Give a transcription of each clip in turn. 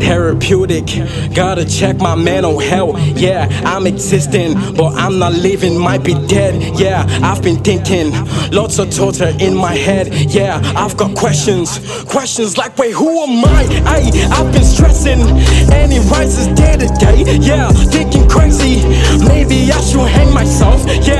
Therapeutic. Gotta check my mental health. Yeah, I'm existing, but I'm not living, might be dead. Yeah, I've been thinking, lots of torture in my head. Yeah, I've got questions, questions like, wait, who am I? I I've been stressing, and it rises day to day. Yeah, thinking crazy, maybe I should hang myself. Yeah.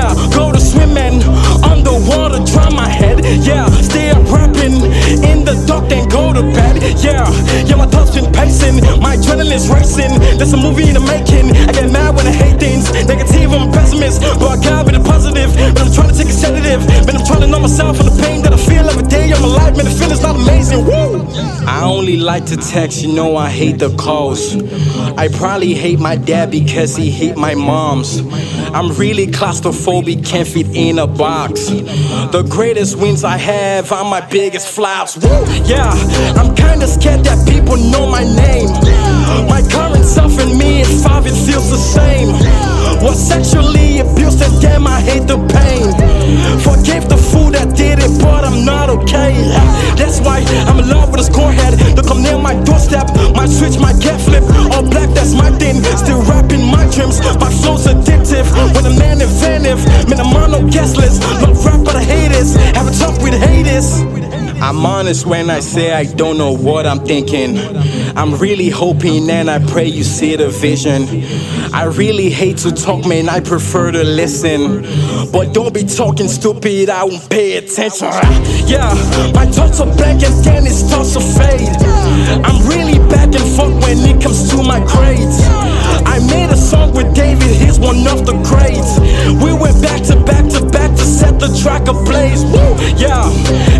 Adrenaline's racing. There's a movie in the making. I get mad when I hate things. Negative, I'm a pessimist, but I gotta be the positive. But I'm trying to take a sedative. But I'm trying to numb myself and the pain that I feel every day of my life. Man, the feeling's not amazing. Woo! I only like to text, you know I hate the calls. I probably hate my dad because he hate my mom's. I'm really claustrophobic, can't fit in a box. The greatest wins I have are my biggest flops. Woo! Yeah, I'm kinda scared that people know my name. My current self and me, if five, it feels the same. Was sexually abused, and damn, I hate the pain. Forgive the fool that did it, but I'm not okay. That's why I'm in love with a scorehead. To come near my doorstep, my switch, my get flip. All black, that's my thing. Still rapping dreams, my flow's addictive. When a man inventive, man, I'm on no guest list. Rap. Have a with haters. I'm honest when I say I don't know what I'm thinking. I'm really hoping and I pray you see the vision. I really hate to talk, man, I prefer to listen. But don't be talking stupid, I won't pay attention. Yeah, my thoughts are blank and then it starts to to set blaze. track. Woo, yeah,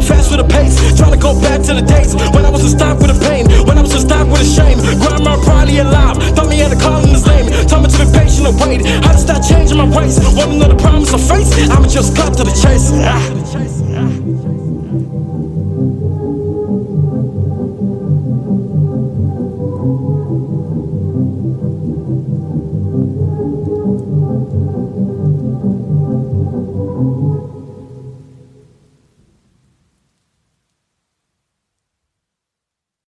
fast with the pace, trying to go back to the days when I was a stop with the pain, when I was a stop with the shame. Grandma probably alive, thought me had a call in his name. Told me to be patient and wait. How to start changing my ways? Wanna know the promise I face? I'ma just cut to the chase. Ah.